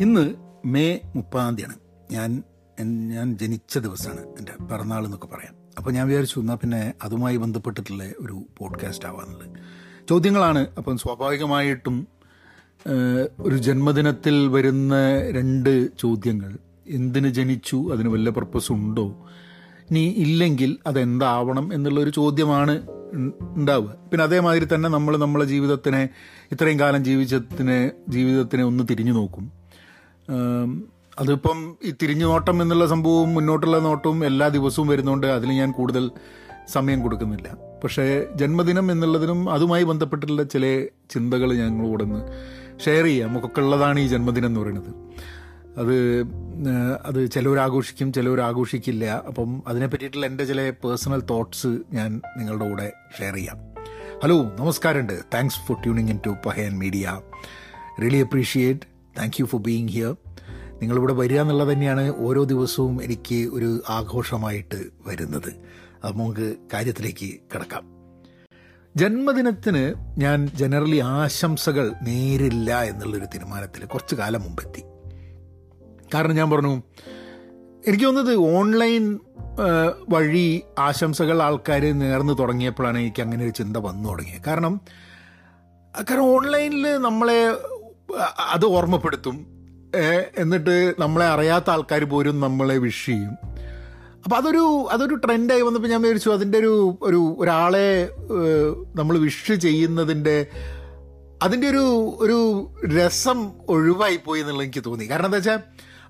ഇന്ന് മെയ് മുപ്പതാം തീയതിയാണ്. ഞാൻ ഞാൻ ജനിച്ച ദിവസമാണ് എന്റെ പിറന്നാൾ എന്നൊക്കെ പറയാം. അപ്പോൾ ഞാൻ വിചാരിച്ചു എന്നാൽ പിന്നെ അതുമായി ബന്ധപ്പെട്ടിട്ടുള്ള ഒരു പോഡ്കാസ്റ്റ് ആവാന്നുള്ളത്. ചോദ്യങ്ങളാണ്. അപ്പം സ്വാഭാവികമായിട്ടും ഒരു ജന്മദിനത്തിൽ വരുന്ന രണ്ട് ചോദ്യങ്ങൾ. എന്തിന് ജനിച്ചു? അതിന് വല്ല പർപ്പസ് ഉണ്ടോ? ഇനി ഇല്ലെങ്കിൽ അതെന്താവണം എന്നുള്ളൊരു ചോദ്യമാണ് ഉണ്ടാവുക. പിന്നെ അതേമാതിരി തന്നെ നമ്മൾ നമ്മളെ ജീവിതത്തിനെ ഇത്രയും കാലം ജീവിച്ചതിനെ ജീവിതത്തിനെ ഒന്ന് തിരിഞ്ഞു നോക്കും. അതിപ്പം ഈ തിരിഞ്ഞു നോട്ടം എന്നുള്ള സംഭവവും മുന്നോട്ടുള്ള നോട്ടവും എല്ലാ ദിവസവും വരുന്നുണ്ട് അതിൽ ഞാൻ കൂടുതൽ സമയം കൊടുക്കുന്നില്ല. പക്ഷേ ജന്മദിനം എന്നുള്ളതിനും അതുമായി ബന്ധപ്പെട്ടിട്ടുള്ള ചില ചിന്തകൾ ഞങ്ങളോട് ഒന്ന് ഷെയർ ചെയ്യാം. നമുക്കൊക്കെ ഉള്ളതാണ് ഈ ജന്മദിനം എന്ന് പറയുന്നത്. അത് അത് ചിലവരാഘോഷിക്കും ചിലവരാഘോഷിക്കില്ല. അപ്പം അതിനെ പറ്റിയിട്ടുള്ള എന്റെ ചില പേഴ്സണൽ തോട്ട്സ് ഞാൻ നിങ്ങളുടെ കൂടെ ഷെയർ ചെയ്യാം. ഹലോ നമസ്കാരമുണ്ട്. Thanks for tuning in to Pahayan media. Really appreciate. Thank you for being here. നിങ്ങളിവിടെ വരിക എന്നുള്ളത് തന്നെയാണ് ഓരോ ദിവസവും എനിക്ക് ഒരു ആഘോഷമായിട്ട് വരുന്നത്. അത് നമുക്ക് കാര്യത്തിലേക്ക് കിടക്കാം. ജന്മദിനത്തിന് ഞാൻ ജനറലി ആശംസകൾ നേരില്ല എന്നുള്ളൊരു തീരുമാനത്തിൽ കുറച്ച് കാലം മുമ്പെത്തി. കാരണം ഞാൻ പറഞ്ഞു എനിക്ക് തോന്നുന്നത് ഓൺലൈൻ വഴി ആശംസകൾ ആൾക്കാർ നേർന്ന് തുടങ്ങിയപ്പോഴാണ് എനിക്ക് അങ്ങനെ ഒരു ചിന്ത വന്നു തുടങ്ങിയത്. കാരണം കാരണം ഓൺലൈനിൽ നമ്മളെ അത് ഓർമ്മപ്പെടുത്തും. എന്നിട്ട് നമ്മളെ അറിയാത്ത ആൾക്കാർ പോലും നമ്മളെ വിഷ് ചെയ്യും. അപ്പം അതൊരു അതൊരു ട്രെൻഡായി വന്നപ്പോൾ ഞാൻ വിചാരിച്ചു അതിന്റെ ഒരു ഒരു ഒരാളെ നമ്മൾ വിഷ് ചെയ്യുന്നതിന്റെ അതിന്റെ ഒരു ഒരു രസം ഒഴിവായി പോയി എന്നുള്ളത് എനിക്ക് തോന്നി. കാരണം എന്താ വെച്ചാൽ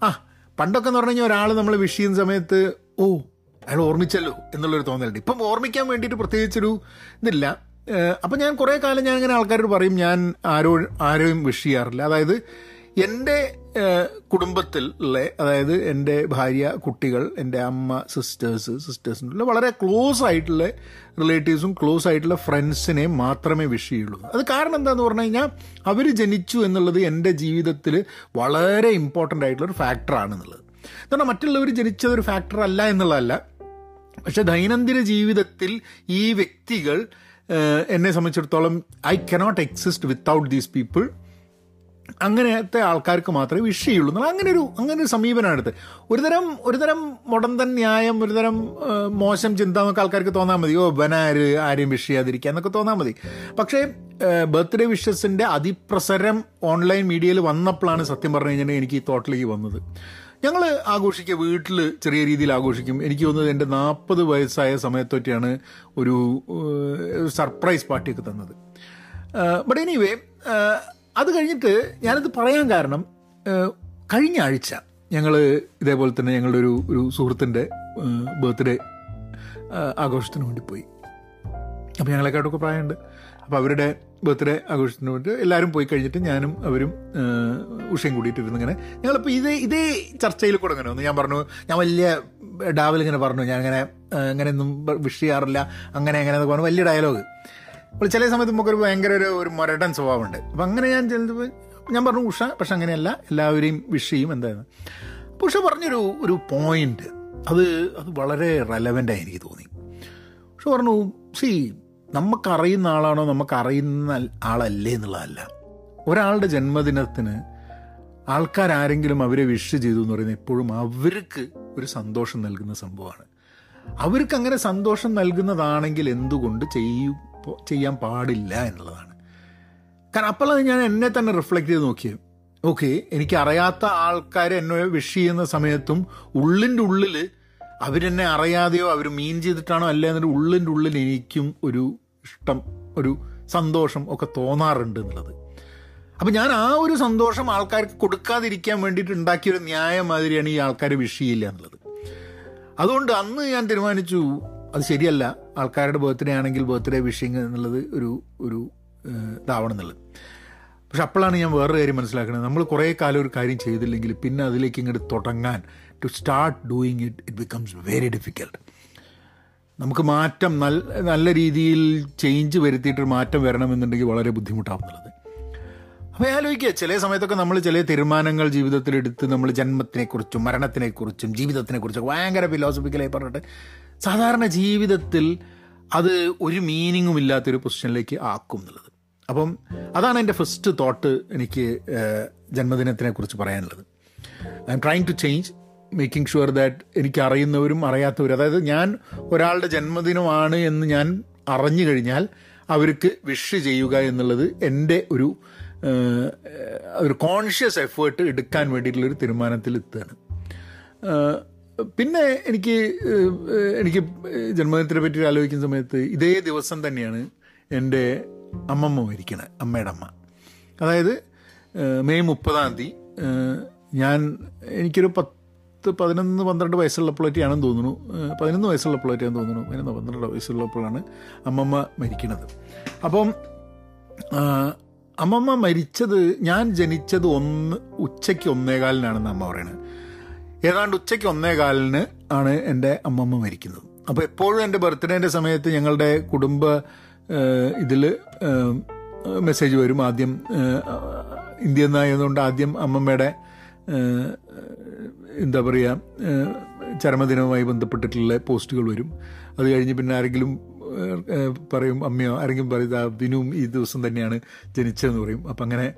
ആ പണ്ടൊക്കെ എന്ന് പറഞ്ഞു കഴിഞ്ഞാൽ ഒരാൾ നമ്മൾ വിഷ് ചെയ്യുന്ന സമയത്ത് ഓ അയാൾ ഓർമ്മിച്ചല്ലോ എന്നുള്ളൊരു തോന്നലുണ്ട്. ഇപ്പം ഓർമ്മിക്കാൻ വേണ്ടിയിട്ട് പ്രത്യേകിച്ചൊരു ഇതില്ല. അപ്പം ഞാൻ കുറേ കാലം ഞാൻ ഇങ്ങനെ ആൾക്കാരോട് പറയും ഞാൻ ആരോ ആരെയും വിഷ് ചെയ്യാറില്ല. അതായത് എന്റെ ഉള്ള അതായത് എന്റെ ഭാര്യ കുട്ടികൾ എന്റെ അമ്മ സിസ്റ്റേഴ്സ് സിസ്റ്റേഴ്സിനുള്ള വളരെ ക്ലോസ് ആയിട്ടുള്ള റിലേറ്റീവ്സും ക്ലോസ് ആയിട്ടുള്ള ഫ്രണ്ട്സിനെ മാത്രമേ വിഷ് ചെയ്യുള്ളൂ. അത് കാരണം എന്താണെന്ന് പറഞ്ഞു കഴിഞ്ഞാൽ അവർ ജനിച്ചു എന്നുള്ളത് എന്റെ ജീവിതത്തിൽ വളരെ ഇമ്പോർട്ടന്റ് ആയിട്ടുള്ള ഒരു ഫാക്ടറാണെന്നുള്ളത് കാരണം മറ്റുള്ളവർ ജനിച്ചതൊരു ഫാക്ടർ അല്ല എന്നുള്ളതല്ല. പക്ഷെ ദൈനംദിന ജീവിതത്തിൽ ഈ വ്യക്തികൾ എന്നെ സംബന്ധിച്ചിടത്തോളം I cannot exist without these people അങ്ങനത്തെ ആൾക്കാർക്ക് മാത്രമേ വിഷ് ചെയ്യുള്ളൂ അങ്ങനെ ഒരു അങ്ങനെ ഒരു സമീപനമാണ് എടുത്ത് ഒരുതരം ഒരുതരം മുടന്തൻ ന്യായം ഒരുതരം മോശം ചിന്ത എന്നൊക്കെ ആൾക്കാർക്ക് തോന്നാൽ മതി. ഓ ബനാര് ആരെയും വിഷ് ചെയ്യാതിരിക്കുക എന്നൊക്കെ തോന്നാൽ മതി. പക്ഷേ ബർത്ത്ഡേ വിഷസിന്റെ അതിപ്രസരം ഓൺലൈൻ മീഡിയയിൽ വന്നപ്പോഴാണ് സത്യം പറഞ്ഞു കഴിഞ്ഞാൽ എനിക്ക് ഈ തോട്ടിലേക്ക് വന്നത്. ഞങ്ങൾ ആഘോഷിക്കുക വീട്ടിൽ ചെറിയ രീതിയിൽ ആഘോഷിക്കും. എനിക്ക് തോന്നുന്നത് എന്റെ നാൽപ്പത് വയസ്സായ സമയത്തൊക്കെയാണ് ഒരു സർപ്രൈസ് പാർട്ടിയൊക്കെ തന്നത്. ബട്ട് എനിവേ അത് കഴിഞ്ഞിട്ട് ഞാനത് പറയാൻ കാരണം കഴിഞ്ഞ ആഴ്ച ഞങ്ങൾ ഇതേപോലെ തന്നെ ഞങ്ങളുടെ ഒരു ഒരു സുഹൃത്തിന്റെ ബർത്ത്ഡേ ആഘോഷത്തിന് വേണ്ടി പോയി. അപ്പോൾ ഞങ്ങളെക്കാട്ടൊക്കെ പ്രായമുണ്ട്. അപ്പോൾ അവരുടെ ബർത്ത്ഡേ ആഘോഷത്തിന് വേണ്ടി എല്ലാവരും പോയി കഴിഞ്ഞിട്ട് ഞാനും അവരും ഉഷയും കൂടിയിട്ടിരുന്നു ഇങ്ങനെ ഞങ്ങളിപ്പോൾ ഇതേ ഇതേ ചർച്ചയിൽ കൂടെ അങ്ങനെ വന്നു. ഞാൻ പറഞ്ഞു ഞാൻ വലിയ ഡാവിൽ ഇങ്ങനെ പറഞ്ഞു. ഞാൻ അങ്ങനെ അങ്ങനെയൊന്നും വിഷ് ചെയ്യാറില്ല. അങ്ങനെ അങ്ങനെ പറഞ്ഞു. വലിയ ഡയലോഗ്. അപ്പോൾ ചില സമയത്ത് നമുക്കൊരു ഭയങ്കര ഒരു ഒരു മൊരടൻ സ്വഭാവമുണ്ട്. അപ്പം അങ്ങനെ ഞാൻ ചെന്നത് ഞാൻ പറഞ്ഞു ഉഷ പക്ഷെ അങ്ങനെയല്ല. എല്ലാവരെയും വിഷ് ചെയ്യും. എന്തായിരുന്നു? അപ്പോൾ ഉഷ പറഞ്ഞൊരു ഒരു പോയിന്റ് അത് അത് വളരെ റെലവന്റായി എനിക്ക് തോന്നി. ഉഷ പറഞ്ഞു സി നമുക്കറിയുന്ന ആളാണോ? നമുക്കറിയുന്ന ആളല്ലേ എന്നുള്ളതല്ല. ഒരാളുടെ ജന്മദിനത്തിന് ആൾക്കാരാരെങ്കിലും അവരെ വിഷ് ചെയ്തു എന്ന് പറയുന്നത് എപ്പോഴും അവർക്ക് ഒരു സന്തോഷം നൽകുന്ന സംഭവമാണ്. അവർക്ക് അങ്ങനെ സന്തോഷം നൽകുന്നതാണെങ്കിൽ എന്തുകൊണ്ട് ചെയ്യൂ? ചെയ്യാൻ പാടില്ല എന്നുള്ളതാണ്. കാരണം അപ്പോഴാണ് ഞാൻ എന്നെ തന്നെ റിഫ്ലക്റ്റ് ചെയ്ത് നോക്കിയത് ഓക്കെ എനിക്കറിയാത്ത ആൾക്കാർ എന്നെ വിഷ് ചെയ്യുന്ന സമയത്തും ഉള്ളിന്റെ ഉള്ളിൽ അവരെന്നെ അറിയാതെയോ അവർ മീൻ ചെയ്തിട്ടാണോ അല്ല എന്നിട്ട് ഉള്ളിന്റെ ഉള്ളിൽ എനിക്കും ഒരു ഇഷ്ടം ഒരു സന്തോഷം ഒക്കെ തോന്നാറുണ്ട് എന്നുള്ളത്. അപ്പം ഞാൻ ആ ഒരു സന്തോഷം ആൾക്കാർക്ക് കൊടുക്കാതിരിക്കാൻ വേണ്ടിയിട്ട് ഉണ്ടാക്കിയൊരു ന്യായം മാതിരിയാണ് ഈ ആൾക്കാരെ വിഷ് ചെയ്യില്ല എന്നുള്ളത്. അതുകൊണ്ട് അന്ന് ഞാൻ തീരുമാനിച്ചു അത് ശരിയല്ല. ആൾക്കാരുടെ ബർത്ത്ഡേ ആണെങ്കിൽ ബർത്ത്ഡേ വിഷിങ് എന്നുള്ളത് ഒരു ഒരു ഇതാവണം എന്നുള്ളത് പക്ഷെ അപ്പോഴാണ് ഞാൻ വേറൊരു കാര്യം മനസ്സിലാക്കുന്നത്. നമ്മൾ കുറേ കാലം ഒരു കാര്യം ചെയ്തില്ലെങ്കിൽ പിന്നെ അതിലേക്ക് ഇങ്ങോട്ട് തുടങ്ങാൻ to start doing it it becomes very difficult നമുക്ക് മാറ്റം നല്ല നല്ല രീതിയിൽ ചേഞ്ച് വരുത്തിയിട്ടൊരു മാറ്റം വരണമെന്നുണ്ടെങ്കിൽ വളരെ ബുദ്ധിമുട്ടാവുന്നുള്ളത്. അപ്പോൾ ഞാൻ ആലോചിക്കുക ചില സമയത്തൊക്കെ നമ്മൾ ചില തീരുമാനങ്ങൾ ജീവിതത്തിലെടുത്ത് നമ്മൾ ജന്മത്തിനെക്കുറിച്ചും മരണത്തിനെക്കുറിച്ചും ജീവിതത്തിനെക്കുറിച്ചും ഭയങ്കര ഫിലോസഫിക്കലായി പറഞ്ഞിട്ട് സാധാരണ ജീവിതത്തിൽ അത് ഒരു മീനിങ്ങും ഇല്ലാത്തൊരു പൊസിഷനിലേക്ക് ആക്കും എന്നുള്ളത്. അപ്പം അതാണ് എന്റെ ഫസ്റ്റ് തോട്ട് എനിക്ക് ജന്മദിനത്തിനെ കുറിച്ച് പറയാനുള്ളത്. I'm trying to change making sure that എനിക്ക് അറിയുന്നവരും അറിയാത്തവരും അതായത് ഞാൻ ഒരാളുടെ ജന്മദിനമാണ് എന്ന് ഞാൻ അറിഞ്ഞു കഴിഞ്ഞാൽ അവർക്ക് വിഷ് ചെയ്യുക എന്നുള്ളത് എന്റെ ഒരു ഒരു കോൺഷ്യസ് എഫേർട്ട് എടുക്കാൻ വേണ്ടിയിട്ടുള്ളൊരു തീരുമാനത്തിൽ എത്തുകയാണ് പിന്നെ എനിക്ക് എനിക്ക് ജന്മദിനത്തിനെ പറ്റി ആലോചിക്കുന്ന സമയത്ത് ഇതേ ദിവസം തന്നെയാണ് എന്റെ അമ്മമ്മ മരിക്കണത് അമ്മയുടെ അമ്മ. അതായത് മെയ് മുപ്പതാം തീയതി ഞാൻ എനിക്കൊരു പത്ത് പതിനൊന്ന് പന്ത്രണ്ട് വയസ്സുള്ളപ്പോഴൊക്കെയാണെന്ന് തോന്നുന്നു. പതിനൊന്ന് വയസ്സുള്ളപ്പോഴേറ്റാന്ന് തോന്നുന്നു. പതിനൊന്ന് പന്ത്രണ്ട് വയസ്സുള്ളപ്പോഴാണ് അമ്മമ്മ മരിക്കണത്. അപ്പം അമ്മമ്മ മരിച്ചത് ഞാൻ ജനിച്ചത് ഒന്ന് ഉച്ചയ്ക്ക് ഒന്നേകാലിനാണെന്ന് അമ്മ പറയണത് ഏതാണ്ട് ഉച്ചയ്ക്ക് ഒന്നേകാലിന് ആണ് എന്റെ അമ്മമ്മ മരിക്കുന്നത്. അപ്പോൾ എപ്പോഴും എന്റെ ബർത്ത്ഡേന്റെ സമയത്ത് ഞങ്ങളുടെ കുടുംബ ഇതിൽ മെസ്സേജ് വരും. ആദ്യം ഇന്ത്യ എന്നായതുകൊണ്ട് ആദ്യം അമ്മമ്മയുടെ എന്താ പറയുക ചരമദിനവുമായി ബന്ധപ്പെട്ടിട്ടുള്ള പോസ്റ്റുകൾ വരും. അത് കഴിഞ്ഞ് പിന്നെ ആരെങ്കിലും പറയും അമ്മയോ ആരെങ്കിലും പറയും ദിനവും ഈ ദിവസം തന്നെയാണ് ജനിച്ചതെന്ന് പറയും. അപ്പം അങ്ങനെ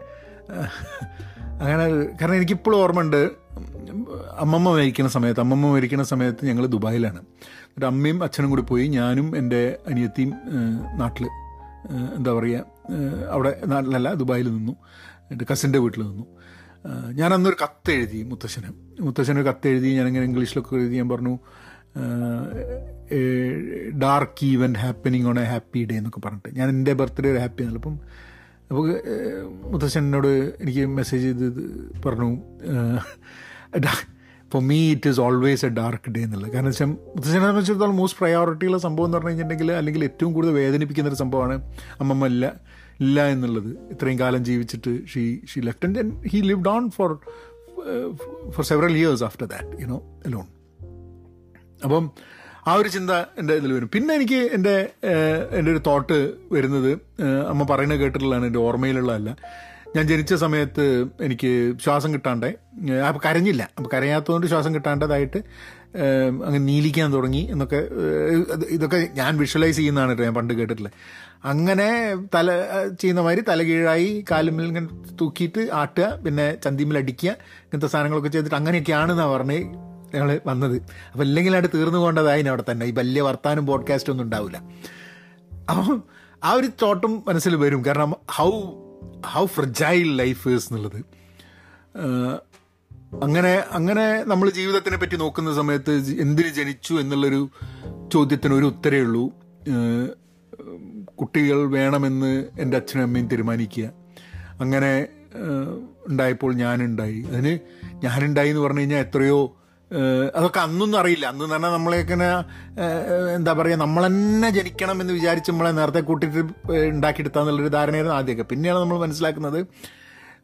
അങ്ങനെ കാരണം എനിക്കിപ്പോഴും ഓർമ്മയുണ്ട് അമ്മമ്മ മരിക്കുന്ന സമയത്ത് അമ്മമ്മ മരിക്കുന്ന സമയത്ത് ഞങ്ങൾ ദുബായിലാണ്. എന്നിട്ട് അമ്മയും അച്ഛനും കൂടി പോയി ഞാനും എന്റെ അനിയത്തിയും നാട്ടിൽ എന്താ പറയുക അവിടെ നാട്ടിലല്ല ദുബായിൽ നിന്നു. എന്റെ കസിന്റെ വീട്ടിൽ നിന്നു. ഞാൻ അന്നൊരു കത്ത് എഴുതി മുത്തശ്ശന്. മുത്തശ്ശനൊരു കത്ത് എഴുതി ഞാനിങ്ങനെ ഇംഗ്ലീഷിലൊക്കെ എഴുതി ഞാൻ പറഞ്ഞു dark even happening on a happy day എന്നൊക്കെ പറഞ്ഞിട്ട്. ഞാൻ എന്റെ ബർത്ത്ഡേ ഒരു ഹാപ്പി അപ്പം അപ്പോൾ മുത്തശ്ശൻ എന്നോട് എനിക്ക് മെസ്സേജ് ചെയ്ത് പറഞ്ഞു. For me it is always a dark day എന്നുള്ളത്. കാരണം വെച്ചാൽ മുത്തശ്ശനെ സംബന്ധിച്ചിടത്തോളം മോസ്റ്റ് പ്രയോറിറ്റിയുള്ള സംഭവം എന്ന് പറഞ്ഞു കഴിഞ്ഞിട്ടുണ്ടെങ്കിൽ അല്ലെങ്കിൽ ഏറ്റവും കൂടുതൽ വേദനിപ്പിക്കുന്ന ഒരു സംഭവമാണ് അമ്മമ്മ ഇല്ല ഇല്ല എന്നുള്ളത്. ഇത്രയും കാലം ജീവിച്ചിട്ട് she she left and he lived on for for several years after that you know alone അപ്പം ആ ഒരു ചിന്ത എന്റെ ഇതിൽ വരും. പിന്നെ എനിക്ക് എന്റെ എന്റെ ഒരു തോട്ട് വരുന്നത് അമ്മ പറയുന്നത് കേട്ടിട്ടുള്ളതാണ് എന്റെ ഓർമ്മയിലുള്ളതല്ല. ഞാൻ ജനിച്ച സമയത്ത് എനിക്ക് ശ്വാസം കിട്ടാണ്ടേ അപ്പോൾ കരഞ്ഞില്ല. അപ്പോൾ കരയാത്തതുകൊണ്ട് ശ്വാസം കിട്ടാണ്ടതായിട്ട് അങ്ങ് നീലിക്കാൻ തുടങ്ങി എന്നൊക്കെ ഇതൊക്കെ ഞാൻ വിഷ്വലൈസ് ചെയ്യുന്നതാണ് കേട്ടോ ഞാൻ പണ്ട് കേട്ടിട്ടുള്ളത്. അങ്ങനെ തല ചെയ്യുന്ന മാതിരി തല കീഴായി കാലുമിൽ ഇങ്ങനെ തൂക്കിയിട്ട് ആട്ടുക പിന്നെ ചന്തിമിൽ അടിക്കുക ഇങ്ങനത്തെ സാധനങ്ങളൊക്കെ ചെയ്തിട്ട് അങ്ങനെയൊക്കെയാണെന്നാണ് പറഞ്ഞ് ഞങ്ങൾ വന്നത്. അപ്പം ഇല്ലെങ്കിൽ അവിടെ തീർന്നു പോകേണ്ടതായി അവിടെ തന്നെ. ഈ വലിയ വർത്താനം പോഡ്കാസ്റ്റ് ഒന്നും ഉണ്ടാവില്ല അപ്പം ആ ഒരു തോട്ടം മനസ്സിൽ വരും. കാരണം ഹൗ ഹൗ ഫ്രജൈൽ ലൈഫ് എന്നുള്ളത്. അങ്ങനെ അങ്ങനെ നമ്മൾ ജീവിതത്തിനെ പറ്റി നോക്കുന്ന സമയത്ത് എന്തിന് ജനിച്ചു എന്നുള്ളൊരു ചോദ്യത്തിന് ഒരു ഉത്തരേ ഉള്ളൂ. കുട്ടികൾ വേണമെന്ന് എന്റെ അച്ഛനും അമ്മയും തീരുമാനിക്കുക. അങ്ങനെ ഉണ്ടായപ്പോൾ ഞാനുണ്ടായി. അതിന് ഞാനുണ്ടായി എന്ന് പറഞ്ഞു കഴിഞ്ഞാൽ എത്രയോ അതൊക്കെ അന്നൊന്നും അറിയില്ല. അന്ന് തന്നെ നമ്മളെങ്ങനെ എന്താ പറയുക നമ്മൾ തന്നെ ജനിക്കണം എന്ന് വിചാരിച്ച് നമ്മളെ നേരത്തെ കൂട്ടിയിട്ട് ഉണ്ടാക്കിയെടുത്താന്നുള്ളൊരു ധാരണയായിരുന്നു ആദ്യമൊക്കെ. പിന്നെയാണ് നമ്മൾ മനസ്സിലാക്കുന്നത്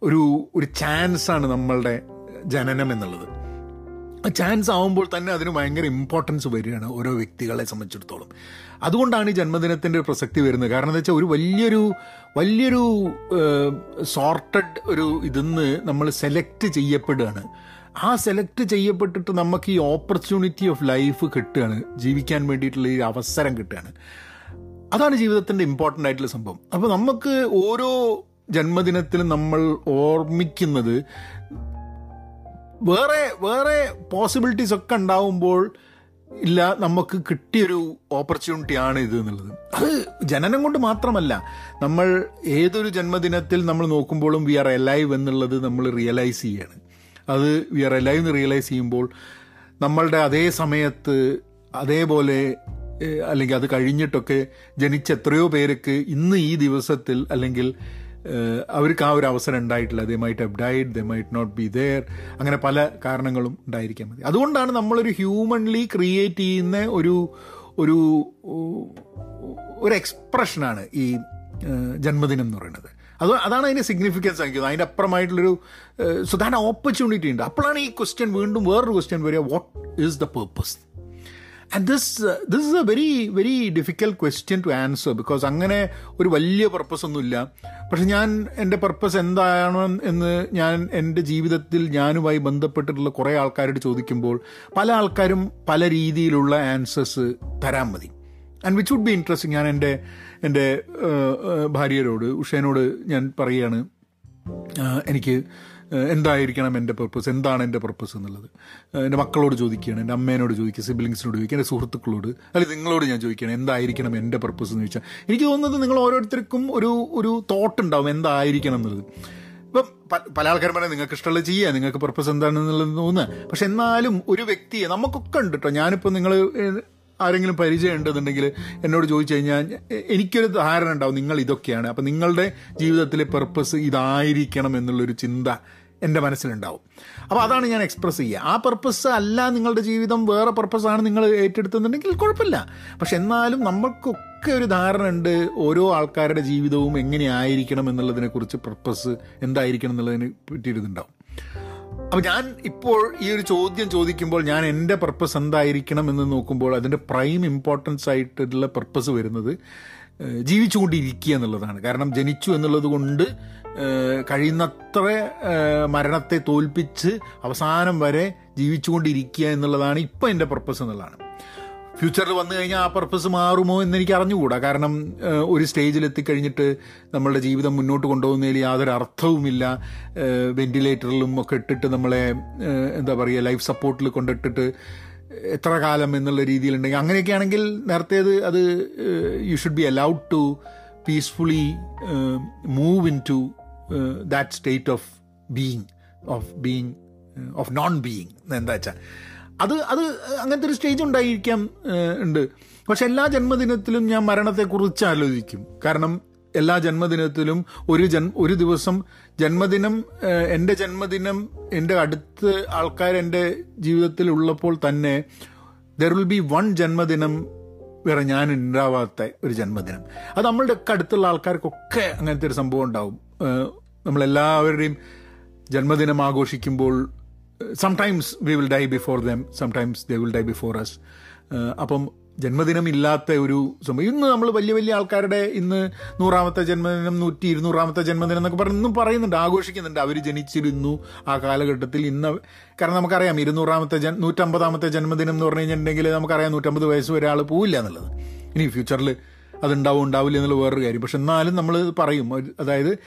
ഒരു ഒരു ചാൻസാണ് നമ്മളുടെ ജനനം എന്നുള്ളത്. ചാൻസ് ആവുമ്പോൾ തന്നെ അതിന് ഭയങ്കര ഇമ്പോർട്ടൻസ് വരികയാണ് ഓരോ വ്യക്തികളെ സംബന്ധിച്ചിടത്തോളം. അതുകൊണ്ടാണ് ഈ ജന്മദിനത്തിന്റെ പ്രസക്തി വരുന്നത്. കാരണം എന്താ വെച്ചാൽ ഒരു വലിയൊരു വലിയൊരു സോർട്ടഡ് ഒരു ഇതിന്ന് നമ്മൾ സെലക്ട് ചെയ്യപ്പെടുകയാണ്. ആ സെലക്ട് ചെയ്യപ്പെട്ടിട്ട് നമുക്ക് ഈ ഓപ്പർച്യൂണിറ്റി ഓഫ് ലൈഫ് കിട്ടുകയാണ്. ജീവിക്കാൻ വേണ്ടിയിട്ടുള്ള ഈ അവസരം കിട്ടുകയാണ്. അതാണ് ജീവിതത്തിന്റെ ഇമ്പോർട്ടന്റ് ആയിട്ടുള്ള സംഭവം. അപ്പോൾ നമുക്ക് ഓരോ ജന്മദിനത്തിലും നമ്മൾ ഓർമ്മിക്കുന്നത് വേറെ വേറെ പോസിബിലിറ്റീസ് ഒക്കെ ഉണ്ടാവുമ്പോൾ ഇല്ല നമുക്ക് കിട്ടിയൊരു ഓപ്പർച്യൂണിറ്റി ആണ് ഇത് എന്നുള്ളത്. അത് ജനനം കൊണ്ട് മാത്രമല്ല നമ്മൾ ഏതൊരു ജന്മദിനത്തിൽ നമ്മൾ നോക്കുമ്പോഴും വി ആർ എലൈവ് എന്നുള്ളത് നമ്മൾ റിയലൈസ് ചെയ്യാണ്. അത് വി ആർ എലൈവ് റിയലൈസ് ചെയ്യുമ്പോൾ നമ്മളുടെ അതേ സമയത്ത് അതേപോലെ അല്ലെങ്കിൽ അത് കഴിഞ്ഞിട്ടൊക്കെ ജനിച്ച എത്രയോ പേർക്ക് ഇന്ന് ഈ ദിവസത്തിൽ അല്ലെങ്കിൽ അവർക്ക് ആ ഒരു അവസരം ഉണ്ടായിട്ടില്ല. They might have died they might not be there അങ്ങനെ പല കാരണങ്ങളും ഉണ്ടായിരിക്കാൻ മതി അതുകൊണ്ടാണ് നമ്മളൊരു ഹ്യൂമൺലി ക്രിയേറ്റ് ചെയ്യുന്ന ഒരു ഒരു ഒരു എക്സ്പ്രഷനാണ് ഈ ജന്മദിനം എന്ന് പറയുന്നത്. അത് അതാണ് അതിന്റെ സിഗ്നിഫിക്കൻസ് എനിക്ക് അതിന്റെ അപ്പുറമായിട്ടുള്ളൊരു സോ ദാറ്റ് ഓപ്പർച്യൂണിറ്റി ഉണ്ട്. അപ്പോഴാണ് ഈ ക്വസ്റ്റ്യൻ വീണ്ടും വേറൊരു ക്വസ്റ്റ്യൻ വരിക. What is the purpose and this this is a very very difficult question to answer because അങ്ങനെ ഒരു വലിയ പർപ്പസ് ഒന്നുമില്ല പക്ഷെ ഞാൻ എന്റെ പർപ്പസ് എന്താണ് എന്ന് ഞാൻ എന്റെ ജീവിതത്തിൽ ഞാനുമായി ബന്ധപ്പെട്ടിട്ടുള്ള കുറേ ആൾക്കാരോട് ചോദിക്കുമ്പോൾ പല ആൾക്കാരും പല രീതിയിലുള്ള ആൻസേഴ്സ് തരാൻ മതി. And which would be interesting ഞാൻ എന്റെ എന്റെ ഭാര്യയോട് ഉഷേനോട് ഞാൻ പറയുകയാണ് എനിക്ക് എന്തായിരിക്കണം എന്റെ പർപ്പസ് എന്താണ് എന്റെ പർപ്പസ് എന്നുള്ളത്? എന്റെ മക്കളോട് ചോദിക്കുകയാണ് എന്റെ അമ്മേനോട് ചോദിക്കുക സിബ്ലിങ്സിനോട് ചോദിക്കുക എന്റെ സുഹൃത്തുക്കളോട് അല്ലെങ്കിൽ നിങ്ങളോട് ഞാൻ ചോദിക്കുകയാണ് എന്തായിരിക്കണം എന്റെ പർപ്പസ് എന്ന് ചോദിച്ചാൽ എനിക്ക് തോന്നുന്നത് നിങ്ങൾ ഓരോരുത്തർക്കും ഒരു ഒരു തോട്ട് ഉണ്ടാവും എന്തായിരിക്കണം എന്നുള്ളത്. ഇപ്പം പല ആൾക്കാരും പറയാം നിങ്ങൾക്ക് ഇഷ്ടമുള്ളത് ചെയ്യുക നിങ്ങൾക്ക് പർപ്പസ് എന്താണെന്നുള്ളത് തോന്നുക. പക്ഷെ എന്നാലും ഒരു വ്യക്തിയെ നമുക്കൊക്കെ ഉണ്ട് കേട്ടോ ഞാനിപ്പോൾ നിങ്ങൾ ആരെങ്കിലും പരിചയം ഉണ്ടെന്നുണ്ടെങ്കിൽ എന്നോട് ചോദിച്ചു കഴിഞ്ഞാൽ എനിക്കൊരു ധാരണ ഉണ്ടാവും നിങ്ങൾ ഇതൊക്കെയാണ്. അപ്പം നിങ്ങളുടെ ജീവിതത്തിലെ പെർപ്പസ് ഇതായിരിക്കണം എന്നുള്ളൊരു ചിന്ത എന്റെ മനസ്സിലുണ്ടാവും. അപ്പോൾ അതാണ് ഞാൻ എക്സ്പ്രസ് ചെയ്യുക. ആ പർപ്പസ് അല്ല നിങ്ങളുടെ ജീവിതം വേറെ പർപ്പസാണ് നിങ്ങൾ ഏറ്റെടുത്തുന്നുണ്ടെങ്കിൽ കുഴപ്പമില്ല. പക്ഷെ എന്നാലും നമ്മൾക്കൊക്കെ ഒരു ധാരണ ഉണ്ട് ഓരോ ആൾക്കാരുടെ ജീവിതവും എങ്ങനെയായിരിക്കണം എന്നുള്ളതിനെക്കുറിച്ച് പർപ്പസ് എന്തായിരിക്കണം എന്നുള്ളതിനെ പറ്റിയൊരിതുണ്ടാവും. അപ്പോൾ ഞാൻ ഇപ്പോൾ ഈ ഒരു ചോദ്യം ചോദിക്കുമ്പോൾ ഞാൻ എന്റെ പർപ്പസ് എന്തായിരിക്കണം എന്ന് നോക്കുമ്പോൾ അതിന്റെ പ്രൈം ഇമ്പോർട്ടൻസ് ആയിട്ടുള്ള പർപ്പസ് വരുന്നത് ജീവിച്ചുകൊണ്ടിരിക്കുക എന്നുള്ളതാണ്. കാരണം ജനിച്ചു എന്നുള്ളത് കൊണ്ട് കഴിയുന്നത്ര മരണത്തെ തോൽപ്പിച്ച് അവസാനം വരെ ജീവിച്ചുകൊണ്ടിരിക്കുക എന്നുള്ളതാണ് ഇപ്പം എന്റെ പർപ്പസ് എന്നുള്ളതാണ്. ഫ്യൂച്ചറിൽ വന്നു കഴിഞ്ഞാൽ ആ പർപ്പസ് മാറുമോ എന്ന് എനിക്ക് അറിഞ്ഞുകൂടാ. കാരണം ഒരു സ്റ്റേജിൽ എത്തിക്കഴിഞ്ഞിട്ട് നമ്മളുടെ ജീവിതം മുന്നോട്ട് കൊണ്ടുപോകുന്നതിൽ യാതൊരു അർത്ഥവുമില്ല. വെന്റിലേറ്ററിലും ഒക്കെ ഇട്ടിട്ട് നമ്മളെ എന്താ പറയുക ലൈഫ് സപ്പോർട്ടിൽ കൊണ്ടിട്ടിട്ട് എത്ര കാലം എന്നുള്ള രീതിയിലുണ്ടെങ്കിൽ അങ്ങനെയൊക്കെ ആണെങ്കിൽ നേരത്തേത് അത് you should be allowed to peacefully move into that state of being of being of non being എന്താ വെച്ചാൽ അത് അത് അങ്ങനത്തെ ഒരു സ്റ്റേജ് ഉണ്ടായിരിക്കാം ഉണ്ട്. പക്ഷെ എല്ലാ ജന്മദിനത്തിലും ഞാൻ മരണത്തെക്കുറിച്ച് ആലോചിക്കും. കാരണം എല്ലാ ജന്മദിനത്തിലും ഒരു ജൻ ഒരു ദിവസം ജന്മദിനം എന്റെ ജന്മദിനം എന്റെ അടുത്ത് ആൾക്കാർ എന്റെ ജീവിതത്തിൽ ഉള്ളപ്പോൾ തന്നെ ദർ വിൽ ബി വൺ ജന്മദിനം വേറെ ഞാൻ ഉണ്ടാവാത്ത ഒരു ജന്മദിനം. അത് നമ്മളുടെ ഒക്കെ അടുത്തുള്ള ആൾക്കാർക്കൊക്കെ അങ്ങനത്തെ ഒരു സംഭവം ഉണ്ടാവും. നമ്മളെല്ലാവരുടെയും ജന്മദിനം ആഘോഷിക്കുമ്പോൾ sometimes we will die before them sometimes they will die before us അപ്പം ജന്മദിനം ഇല്ലാത്ത ഒരു സംഭവം. ഇന്ന് നമ്മൾ വലിയ വലിയ ആൾക്കാരുടെ ഇന്ന് നൂറാമത്തെ ജന്മദിനം നൂറ്റി ഇരുന്നൂറാമത്തെ ജന്മദിനം എന്നൊക്കെ പറഞ്ഞ് ഇന്നും പറയുന്നുണ്ട് ആഘോഷിക്കുന്നുണ്ട്. അവർ ജനിച്ചിരുന്നു ആ കാലഘട്ടത്തിൽ. ഇന്ന് കാരണം നമുക്കറിയാം ഇരുന്നൂറാമത്തെ ജൻ നൂറ്റമ്പതാമത്തെ ജന്മദിനം എന്ന് പറഞ്ഞു കഴിഞ്ഞിട്ടുണ്ടെങ്കിൽ നമുക്കറിയാം നൂറ്റമ്പത് വയസ്സ് വരെ പോവില്ല എന്നുള്ളത്. ഇനി ഫ്യൂച്ചറിൽ അതുണ്ടാവും ഉണ്ടാവില്ല എന്നുള്ള വേറൊരു കാര്യം. പക്ഷെ എന്നാലും നമ്മൾ പറയും അതായത്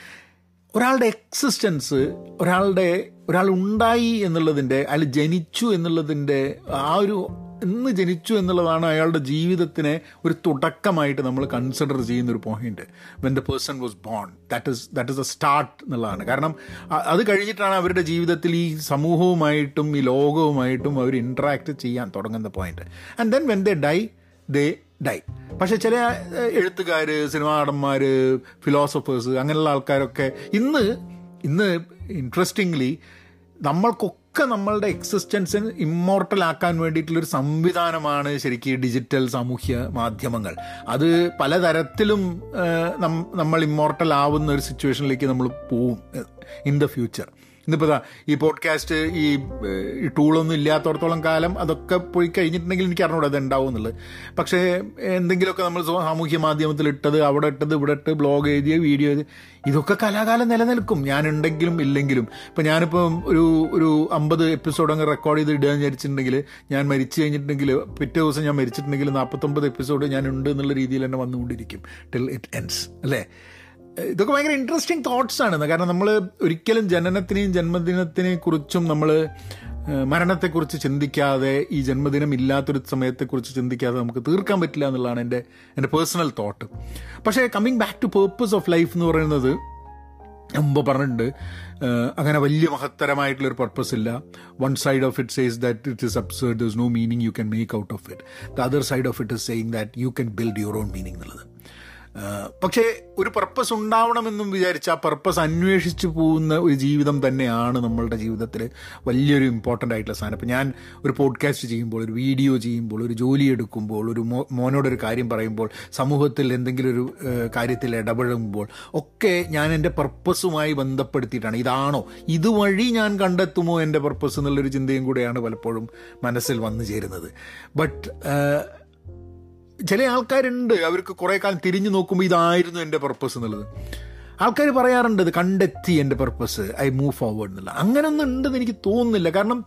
ഒരാളുടെ എക്സിസ്റ്റൻസ് ഒരാളുടെ ഒരാൾ ഉണ്ടായി എന്നുള്ളതിന്റെ അയാൾ ജനിച്ചു എന്നുള്ളതിന്റെ ആ ഒരു എന്ന് ജനിച്ചു എന്നുള്ളതാണ് അയാളുടെ ജീവിതത്തിനെ ഒരു തുടക്കമായിട്ട് നമ്മൾ കൺസിഡർ ചെയ്യുന്ന ഒരു point when the person was born that is that is a start എന്നുള്ളതാണ്. കാരണം അത് കഴിഞ്ഞിട്ടാണ് അവരുടെ ജീവിതത്തിൽ ഈ സമൂഹവുമായിട്ടും ഈ ലോകവുമായിട്ടും അവർ ഇൻട്രാക്ട് ചെയ്യാൻ തുടങ്ങുന്ന point and then when they die they die പക്ഷെ ചില എഴുത്തുകാർ സിനിമാ നടന്മാർ ഫിലോസഫേഴ്സ് അങ്ങനെയുള്ള ആൾക്കാരൊക്കെ ഇന്ന് ഇന്ന് ഇൻട്രസ്റ്റിംഗ്ലി നമ്മൾക്കൊക്കെ നമ്മളുടെ എക്സിസ്റ്റൻസിന് ഇമ്മോർട്ടൽ ആക്കാൻ വേണ്ടിയിട്ടുള്ളൊരു സംവിധാനമാണ് ശരിക്കും ഡിജിറ്റൽ സാമൂഹ്യ മാധ്യമങ്ങൾ. അത് പലതരത്തിലും നമ്മൾ ഇമ്മോർട്ടൽ ആവുന്ന ഒരു സിറ്റുവേഷനിലേക്ക് നമ്മൾ പോവും ഇൻ ദ ഫ്യൂച്ചർ ഇന്നിപ്പോൾ ഈ പോഡ്കാസ്റ്റ് ഈ ടൂളൊന്നും ഇല്ലാത്തടത്തോളം കാലം അതൊക്കെ പോയി കഴിഞ്ഞിട്ടുണ്ടെങ്കിൽ എനിക്ക് അറിഞ്ഞൂടെ അത് ഉണ്ടാവും എന്നുള്ളത്. പക്ഷേ എന്തെങ്കിലുമൊക്കെ നമ്മൾ സാമൂഹ്യ മാധ്യമത്തിൽ ഇട്ടത് അവിടെ ഇട്ടത് ഇവിടെ ഇട്ട് ബ്ലോഗ് എഴുതിയ വീഡിയോ എഴുതി ഇതൊക്കെ കലാകാലം നിലനിൽക്കും. ഞാൻ ഉണ്ടെങ്കിലും ഇല്ലെങ്കിലും. ഇപ്പം ഞാനിപ്പം ഒരു ഒരു അമ്പത് എപ്പിസോഡ് അങ്ങ് റെക്കോർഡ് ചെയ്ത് ഇടുക വിചാരിച്ചിട്ടുണ്ടെങ്കിൽ ഞാൻ മരിച്ചു കഴിഞ്ഞിട്ടുണ്ടെങ്കിൽ പിറ്റേ ദിവസം ഞാൻ മരിച്ചിട്ടുണ്ടെങ്കിൽ നാൽപ്പത്തൊമ്പത് എപ്പിസോഡ് ഞാൻ ഉണ്ട് എന്നുള്ള രീതിയിൽ തന്നെ വന്നുകൊണ്ടിരിക്കും. ടിൽ ഇറ്റ് എൻഡ്സ് അല്ലേ? ഇതൊക്കെ ഭയങ്കര ഇൻട്രസ്റ്റിംഗ് തോട്ട്സ് ആണ്. കാരണം നമ്മൾ ഒരിക്കലും ജനനത്തിനെയും ജന്മദിനത്തിനെ കുറിച്ചും നമ്മൾ മരണത്തെക്കുറിച്ച് ചിന്തിക്കാതെ ഈ ജന്മദിനം ഇല്ലാത്തൊരു സമയത്തെക്കുറിച്ച് ചിന്തിക്കാതെ നമുക്ക് തീർക്കാൻ പറ്റില്ല എന്നുള്ളതാണ് എന്റെ എന്റെ പേഴ്സണൽ തോട്ട് പക്ഷേ coming back to purpose of life എന്ന് പറയുന്നത് മുമ്പ് പറഞ്ഞിട്ടുണ്ട്. അങ്ങനെ വലിയ മഹത്തരമായിട്ടുള്ളൊരു പർപ്പസ് ഇല്ല. One side of it says that it is absurd is no meaning you can make out of it the other side of it is saying that you can build your own meaning എന്നുള്ളത്. പക്ഷേ ഒരു purpose ഉണ്ടാവണമെന്നും വിചാരിച്ച് ആ purpose അന്വേഷിച്ചു പോകുന്ന ഒരു ജീവിതം തന്നെയാണ് നമ്മളുടെ ജീവിതത്തിൽ വലിയൊരു ഇമ്പോർട്ടന്റ് ആയിട്ടുള്ള സാധനം. ഇപ്പം ഞാൻ ഒരു പോഡ്കാസ്റ്റ് ചെയ്യുമ്പോൾ ഒരു വീഡിയോ ചെയ്യുമ്പോൾ ഒരു ജോലി എടുക്കുമ്പോൾ ഒരു മോ മോനോടൊരു കാര്യം പറയുമ്പോൾ സമൂഹത്തിൽ എന്തെങ്കിലും ഒരു കാര്യത്തിൽ ഇടപഴകുമ്പോൾ ഒക്കെ ഞാൻ എന്റെ പർപ്പസുമായി ബന്ധപ്പെടുത്തിയിട്ടാണ്. ഇതാണോ? ഇതുവഴി ഞാൻ കണ്ടെത്തുമോ എന്റെ പർപ്പസ് എന്നുള്ളൊരു ചിന്തയും കൂടെയാണ് പലപ്പോഴും മനസ്സിൽ വന്നു ചേരുന്നത്. ബട്ട് ചില ആൾക്കാരുണ്ട് അവർക്ക് കുറേ കാലം തിരിഞ്ഞു നോക്കുമ്പോൾ ഇതായിരുന്നു എന്റെ പർപ്പസ് എന്നുള്ളത്. ആൾക്കാർ പറയാറുണ്ട് ഇത് കണ്ടെത്തി എന്റെ പർപ്പസ് ഐ മൂവ് ഫോർവേഡ് എന്നുള്ള. അങ്ങനെയൊന്നും ഉണ്ടെന്ന് എനിക്ക് തോന്നുന്നില്ല. കാരണം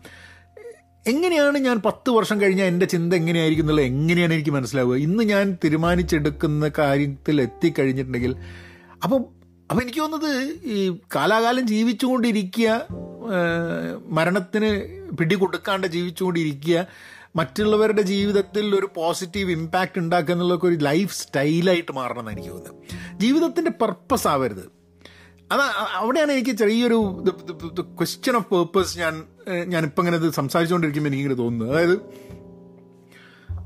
എങ്ങനെയാണ് ഞാൻ പത്ത് വർഷം കഴിഞ്ഞാൽ എന്റെ ചിന്ത എങ്ങനെയായിരിക്കും എന്നുള്ളത് എങ്ങനെയാണ് എനിക്ക് മനസ്സിലാവുക? ഇന്ന് ഞാൻ തീരുമാനിച്ചെടുക്കുന്ന കാര്യത്തിൽ എത്തിക്കഴിഞ്ഞിട്ടുണ്ടെങ്കിൽ അപ്പം അപ്പം എനിക്ക് തോന്നുന്നത് ഈ കാലാകാലം ജീവിച്ചുകൊണ്ടിരിക്കുക മരണത്തിന് പിടികൊടുക്കാണ്ട് ജീവിച്ചുകൊണ്ടിരിക്കുക മറ്റുള്ളവരുടെ ജീവിതത്തിൽ ഒരു പോസിറ്റീവ് ഇമ്പാക്റ്റ് ഉണ്ടാക്കുക എന്നുള്ളതൊക്കെ ഒരു ലൈഫ് സ്റ്റൈലായിട്ട് മാറണം എന്ന് എനിക്ക് തോന്നുന്നത് ജീവിതത്തിന്റെ പർപ്പസ് ആവരുത്. അത് അവിടെയാണ് എനിക്ക് ചെറിയൊരു ക്വസ്റ്റ്യൻ ഓഫ് പേർപ്പസ് ഞാൻ ഞാനിപ്പോൾ ഇങ്ങനെ ഇത് സംസാരിച്ചുകൊണ്ടിരിക്കുമ്പോൾ എനിക്കിങ്ങനെ തോന്നുന്നത് അതായത്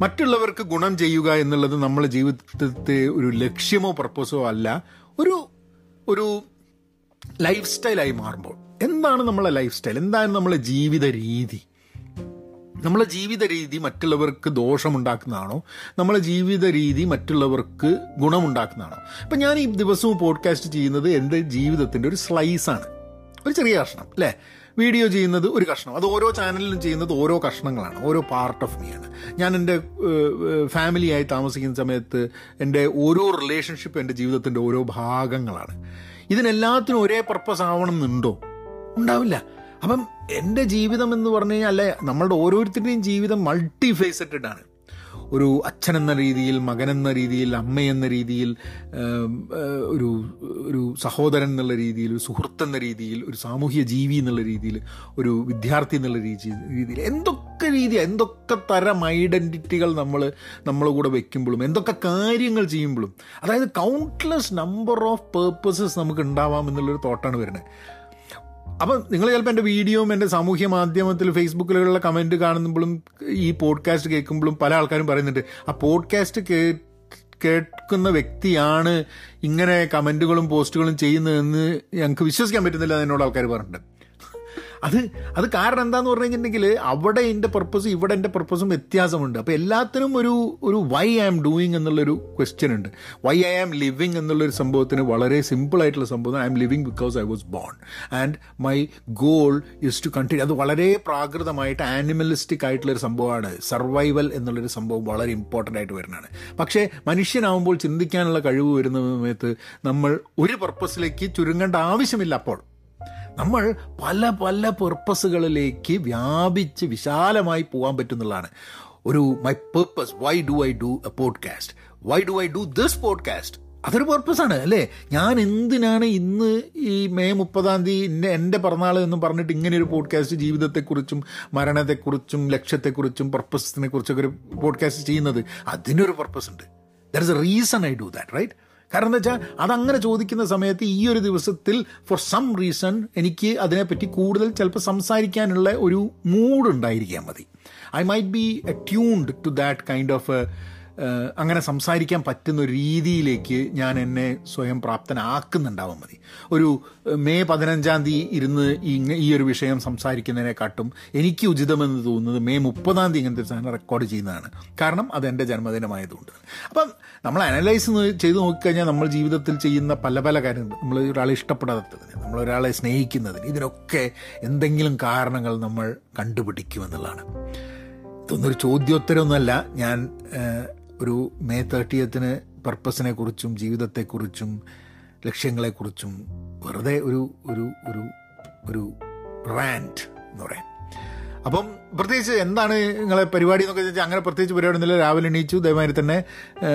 മറ്റുള്ളവർക്ക് ഗുണം ചെയ്യുക എന്നുള്ളത് നമ്മളെ ജീവിതത്തെ ഒരു ലക്ഷ്യമോ പർപ്പസോ അല്ല ഒരു ഒരു ലൈഫ് സ്റ്റൈലായി മാറുമ്പോൾ. എന്താണ് നമ്മളെ ലൈഫ് സ്റ്റൈൽ എന്താണ് നമ്മളെ ജീവിത രീതി? നമ്മളെ ജീവിത രീതി മറ്റുള്ളവർക്ക് ദോഷമുണ്ടാക്കുന്നതാണോ? നമ്മളെ ജീവിത രീതി മറ്റുള്ളവർക്ക് ഗുണമുണ്ടാക്കുന്നതാണോ? അപ്പം ഞാൻ ഈ ദിവസവും പോഡ്കാസ്റ്റ് ചെയ്യുന്നത് എന്റെ ജീവിതത്തിന്റെ ഒരു സ്ലൈസാണ് ഒരു ചെറിയ കഷ്ണം അല്ലേ? വീഡിയോ ചെയ്യുന്നത് ഒരു കഷ്ണം. അത് ഓരോ ചാനലിലും ചെയ്യുന്നത് ഓരോ കഷ്ണങ്ങളാണ്. ഓരോ പാർട്ട് ഓഫ് മീ ആണ്. ഞാൻ എന്റെ ഫാമിലിയായി താമസിക്കുന്ന സമയത്ത് എന്റെ ഓരോ റിലേഷൻഷിപ്പ് എന്റെ ജീവിതത്തിന്റെ ഓരോ ഭാഗങ്ങളാണ്. ഇതിനെല്ലാത്തിനും ഒരേ പർപ്പസ് ആവണം എന്നുണ്ടോ? ഉണ്ടാവില്ല. അപ്പം എന്റെ ജീവിതം എന്ന് പറഞ്ഞു കഴിഞ്ഞാൽ അല്ലെ നമ്മളുടെ ഓരോരുത്തരുടെയും ജീവിതം മൾട്ടി ഫേസറ്റഡ് ആണ്. ഒരു അച്ഛൻ എന്ന രീതിയിൽ മകൻ എന്ന രീതിയിൽ അമ്മ എന്ന രീതിയിൽ ഒരു ഒരു സഹോദരൻ എന്നുള്ള രീതിയിൽ ഒരു സുഹൃത്ത് എന്ന രീതിയിൽ ഒരു സാമൂഹ്യ ജീവി എന്നുള്ള രീതിയിൽ ഒരു വിദ്യാർത്ഥി എന്നുള്ള രീതി രീതിയിൽ എന്തൊക്കെ രീതി എന്തൊക്കെ തരം ഐഡന്റിറ്റികൾ നമ്മൾ നമ്മളെ കൂടെ വെക്കുമ്പോഴും എന്തൊക്കെ കാര്യങ്ങൾ ചെയ്യുമ്പോഴും അതായത് കൗണ്ട്ലെസ് നമ്പർ ഓഫ് പേർപ്പസസ് നമുക്ക് ഉണ്ടാവാം എന്നുള്ളൊരു തോട്ടാണ് വരുന്നത്. അപ്പം നിങ്ങൾ ചിലപ്പോൾ എന്റെ വീഡിയോയും എന്റെ സാമൂഹ്യ മാധ്യമത്തിൽ ഫേസ്ബുക്കിലുള്ള കമന്റ് കാണുമ്പോഴും ഈ പോഡ്കാസ്റ്റ് കേൾക്കുമ്പോഴും പല ആൾക്കാരും പറയുന്നുണ്ട്. ആ പോഡ്കാസ്റ്റ് കേ കേൾക്കുന്ന വ്യക്തിയാണ് ഇങ്ങനെ കമന്റുകളും പോസ്റ്റുകളും ചെയ്യുന്നതെന്ന് ഞങ്ങൾക്ക് വിശ്വസിക്കാൻ പറ്റുന്നില്ല എന്നോട് ആൾക്കാർ പറഞ്ഞിട്ടുണ്ട്. അത് അത് കാരണം എന്താന്ന് പറഞ്ഞു കഴിഞ്ഞിട്ടുണ്ടെങ്കിൽ അവിടെ എന്റെ പർപ്പസും ഇവിടെ എന്റെ പർപ്പസും വ്യത്യാസമുണ്ട്. അപ്പോൾ എല്ലാത്തിനും ഒരു ഒരു വൈ ഐ ആം ഡൂയിങ് എന്നുള്ളൊരു ക്വസ്റ്റ്യൻ ഉണ്ട്. വൈ ഐ ആം ലിവിങ് എന്നുള്ളൊരു സംഭവത്തിന് വളരെ സിമ്പിൾ ആയിട്ടുള്ള സംഭവം I am living because I was born and my goal is to continue അത് വളരെ പ്രാകൃതമായിട്ട് ആനിമലിസ്റ്റിക് ആയിട്ടുള്ളൊരു സംഭവമാണ്. സർവൈവൽ എന്നുള്ളൊരു സംഭവം വളരെ ഇമ്പോർട്ടന്റ് ആയിട്ട് വരുന്നതാണ്. പക്ഷേ മനുഷ്യനാവുമ്പോൾ ചിന്തിക്കാനുള്ള കഴിവ് വരുന്ന സമയത്ത് നമ്മൾ ഒരു പർപ്പസിലേക്ക് ചുരുങ്ങേണ്ട ആവശ്യമില്ല അപ്പോൾ. നമ്മൾ പല പല പെർപ്പസുകളിലേക്ക് വ്യാപിച്ച് വിശാലമായി പോകാൻ പറ്റുന്നുള്ളതാണ്. ഒരു my purpose why do I do a podcast why do I do this podcast അതൊരു പർപ്പസാണ് അല്ലേ? ഞാൻ എന്തിനാണ് ഇന്ന് ഈ മെയ് മുപ്പതാം തീയതി എന്റെ പിറന്നാൾ എന്ന് പറഞ്ഞിട്ട് ഇങ്ങനെ ഒരു പോഡ്കാസ്റ്റ് ജീവിതത്തെക്കുറിച്ചും മരണത്തെക്കുറിച്ചും ലക്ഷ്യത്തെക്കുറിച്ചും പർപ്പസിനെ കുറിച്ചൊക്കെ ഒരു പോഡ്കാസ്റ്റ് ചെയ്യുന്നത്? അതിനൊരു പർപ്പസ് ഉണ്ട്. There is a reason I do that right കാരണം എന്താ വെച്ചാൽ അതങ്ങനെ ചോദിക്കുന്ന സമയത്ത് ഈ ഒരു ദിവസത്തിൽ ഫോർ സം റീസൺ എനിക്ക് അതിനെപ്പറ്റി കൂടുതൽ ചിലപ്പോൾ സംസാരിക്കാനുള്ള ഒരു മൂഡ് ഉണ്ടായിരിക്കാൻ മതി. I might be attuned to that kind of അങ്ങനെ സംസാരിക്കാൻ പറ്റുന്ന ഒരു രീതിയിലേക്ക് ഞാൻ എന്നെ സ്വയം പ്രാപ്തനാക്കുന്നുണ്ടാവാൻ മതി. ഒരു മെയ് പതിനഞ്ചാം തീയതി ഇരുന്ന് ഈ ഒരു വിഷയം സംസാരിക്കുന്നതിനെക്കാട്ടും എനിക്ക് ഉചിതമെന്ന് തോന്നുന്നത് മെയ് മുപ്പതാം തീയതി ഇങ്ങനത്തെ സാധനം റെക്കോർഡ് ചെയ്യുന്നതാണ്. കാരണം അത് എന്റെ ജന്മദിനമായതുകൊണ്ട്. അപ്പം നമ്മൾ അനലൈസ് ചെയ്ത് നോക്കിക്കഴിഞ്ഞാൽ നമ്മൾ ജീവിതത്തിൽ ചെയ്യുന്ന പല പല കാര്യങ്ങൾ നമ്മൾ ഒരാളെ ഇഷ്ടപ്പെടാത്തതിന് നമ്മൾ ഒരാളെ സ്നേഹിക്കുന്നതിന് ഇതിനൊക്കെ എന്തെങ്കിലും കാരണങ്ങൾ നമ്മൾ കണ്ടുപിടിക്കുമെന്നുള്ളതാണ് ഇതൊന്നൊരു ചോദ്യോത്തരമൊന്നുമല്ല. ഞാൻ ഒരു മേ തേർട്ടിയത്തിന് പർപ്പസിനെ കുറിച്ചും ജീവിതത്തെക്കുറിച്ചും ലക്ഷ്യങ്ങളെക്കുറിച്ചും വെറുതെ ഒരു ഒരു ഒരു ഒരു റാൻഡ് എന്ന് പറയാം. അപ്പം പ്രത്യേകിച്ച് എന്താണ് നിങ്ങളെ പരിപാടി എന്നൊക്കെ ചോദിച്ചാൽ അങ്ങനെ പ്രത്യേകിച്ച് പരിപാടി ഒന്നുമില്ല രാവിലെ എണീച്ചു ദയമാതിരി തന്നെ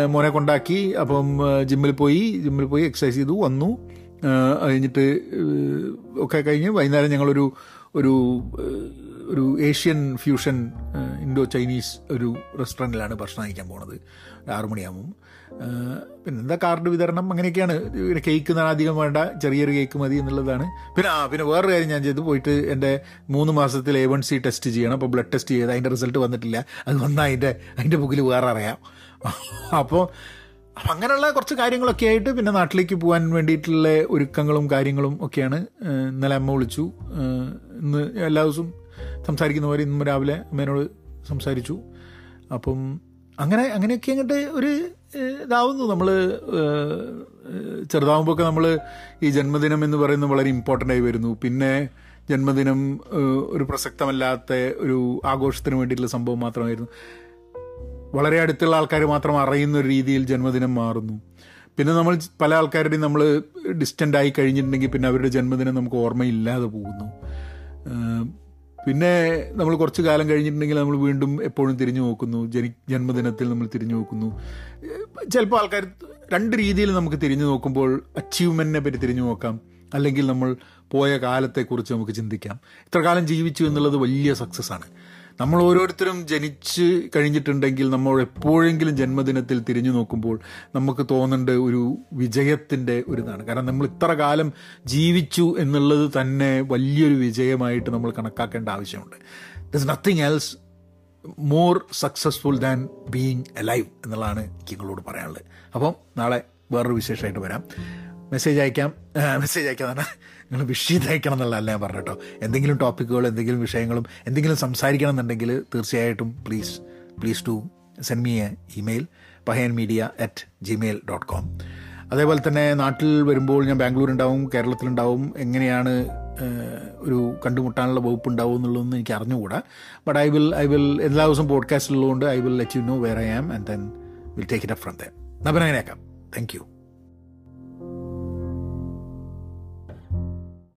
മോനെ കൊണ്ടാക്കി. അപ്പം ജിമ്മിൽ പോയി ജിമ്മിൽ പോയി എക്സസൈസ് ചെയ്തു വന്നു. കഴിഞ്ഞിട്ട് ഒക്കെ കഴിഞ്ഞ് വൈകുന്നേരം ഞങ്ങളൊരു ഒരു ഒരു ഏഷ്യൻ ഫ്യൂഷൻ ഇൻഡോ ചൈനീസ് ഒരു റെസ്റ്റോറന്റിലാണ് ഭക്ഷണം കഴിക്കാൻ പോണത്. ആറു മണിയാകുമ്പം പിന്നെ എന്താ കാർഡ് വിതരണം? അങ്ങനെയൊക്കെയാണ്. പിന്നെ കേക്ക് അധികം വേണ്ട ചെറിയൊരു കേക്ക് മതി എന്നുള്ളതാണ്. പിന്നെ ആ പിന്നെ വേറൊരു കാര്യം ഞാൻ ചെയ്തു. പോയിട്ട് എന്റെ മൂന്ന് മാസത്തിൽ എ വൺ സി ടെസ്റ്റ് ചെയ്യണം. അപ്പോൾ ബ്ലഡ് ടെസ്റ്റ് ചെയ്ത് അതിന്റെ റിസൾട്ട് വന്നിട്ടില്ല. അത് വന്നാൽ അതിന്റെ അതിന്റെ ബുക്കിൽ വേറെ അറിയാം. അപ്പോൾ അപ്പം അങ്ങനെയുള്ള കുറച്ച് കാര്യങ്ങളൊക്കെ ആയിട്ട് പിന്നെ നാട്ടിലേക്ക് പോകാൻ വേണ്ടിയിട്ടുള്ള ഒരുക്കങ്ങളും കാര്യങ്ങളും ഒക്കെയാണ് ഇന്നലെ അമ്മ വിളിച്ചു. ഇന്ന് എല്ലാ ദിവസവും സംസാരിക്കുന്ന പോലെ ഇന്നും രാവിലെ അമ്മേനോട് സംസാരിച്ചു. അപ്പം അങ്ങനെ അങ്ങനെയൊക്കെ അങ്ങോട്ട് ഒരു ഇതാവുന്നു. നമ്മൾ ചെറുതാവുമ്പോഴൊക്കെ നമ്മൾ ഈ ജന്മദിനം എന്ന് പറയുന്നത് വളരെ ഇമ്പോർട്ടന്റ് ആയി വരുന്നു. പിന്നെ ജന്മദിനം ഒരു പ്രസക്തമല്ലാത്ത ഒരു ആഘോഷത്തിന് വേണ്ടിയിട്ടുള്ള സംഭവം മാത്രമായിരുന്നു. വളരെ അടുത്തുള്ള ആൾക്കാർ മാത്രം അറിയുന്ന ഒരു രീതിയിൽ ജന്മദിനം മാറുന്നു. പിന്നെ നമ്മൾ പല ആൾക്കാരുടെയും നമ്മൾ ഡിസ്റ്റന്റ് ആയി കഴിഞ്ഞിട്ടുണ്ടെങ്കിൽ പിന്നെ അവരുടെ ജന്മദിനം നമുക്ക് ഓർമ്മയില്ലാതെ പോകുന്നു. പിന്നെ നമ്മൾ കുറച്ച് കാലം കഴിഞ്ഞിട്ടുണ്ടെങ്കിൽ നമ്മൾ വീണ്ടും എപ്പോഴും തിരിഞ്ഞു നോക്കുന്നു. ജനി ജന്മദിനത്തിൽ നമ്മൾ തിരിഞ്ഞു നോക്കുന്നു. ചിലപ്പോൾ ആൾക്കാർ രണ്ട് രീതിയിൽ നമുക്ക് തിരിഞ്ഞു നോക്കുമ്പോൾ അച്ചീവ്മെന്റിനെ പറ്റി തിരിഞ്ഞു നോക്കാം. അല്ലെങ്കിൽ നമ്മൾ പോയ കാലത്തെക്കുറിച്ച് നമുക്ക് ചിന്തിക്കാം. ഇത്ര കാലം ജീവിച്ചു എന്നുള്ളത് വലിയ സക്സസ് ആണ്. നമ്മൾ ഓരോരുത്തരും ജനിച്ച് കഴിഞ്ഞിട്ടുണ്ടെങ്കിൽ നമ്മൾ എപ്പോഴെങ്കിലും ജന്മദിനത്തിൽ തിരിഞ്ഞു നോക്കുമ്പോൾ നമുക്ക് തോന്നേണ്ട ഒരു വിജയത്തിന്റെ ഒരു ഇതാണ് കാരണം നമ്മൾ ഇത്ര കാലം ജീവിച്ചു എന്നുള്ളത് തന്നെ വലിയൊരു വിജയമായിട്ട് നമ്മൾ കണക്കാക്കേണ്ട ആവശ്യമുണ്ട്. There's nothing else more successful than being alive എന്നുള്ളതാണ് എനിക്ക് നിങ്ങളോട് പറയാനുള്ളത്. അപ്പം നാളെ വേറൊരു വിശേഷമായിട്ട് വരാം. മെസ്സേജ് അയക്കാം. മെസ്സേജ് അയക്കാം തന്നെ നിങ്ങൾ വിഷി തയ്ക്കണം എന്നുള്ളതല്ല ഞാൻ പറഞ്ഞു കേട്ടോ. എന്തെങ്കിലും ടോപ്പിക്കുകൾ എന്തെങ്കിലും വിഷയങ്ങളും എന്തെങ്കിലും സംസാരിക്കണം എന്നുണ്ടെങ്കിൽ തീർച്ചയായിട്ടും please please to send me a email Pahayan media at Gmail dot com അതേപോലെ തന്നെ നാട്ടിൽ വരുമ്പോൾ ഞാൻ ബാംഗ്ലൂർ ഉണ്ടാവും കേരളത്തിലുണ്ടാവും എങ്ങനെയാണ് ഒരു കണ്ടുമുട്ടാനുള്ള വകുപ്പ് ഉണ്ടാവും എന്നുള്ളതൊന്നും എനിക്ക് അറിഞ്ഞുകൂടാ. But I will I will എല്ലാ ദിവസവും പോഡ്കാസ്റ്റ് ഉള്ളതുകൊണ്ട് I will let you know where I am and then will take it up from the അപ്പം അങ്ങനെയാക്കാം. Thank you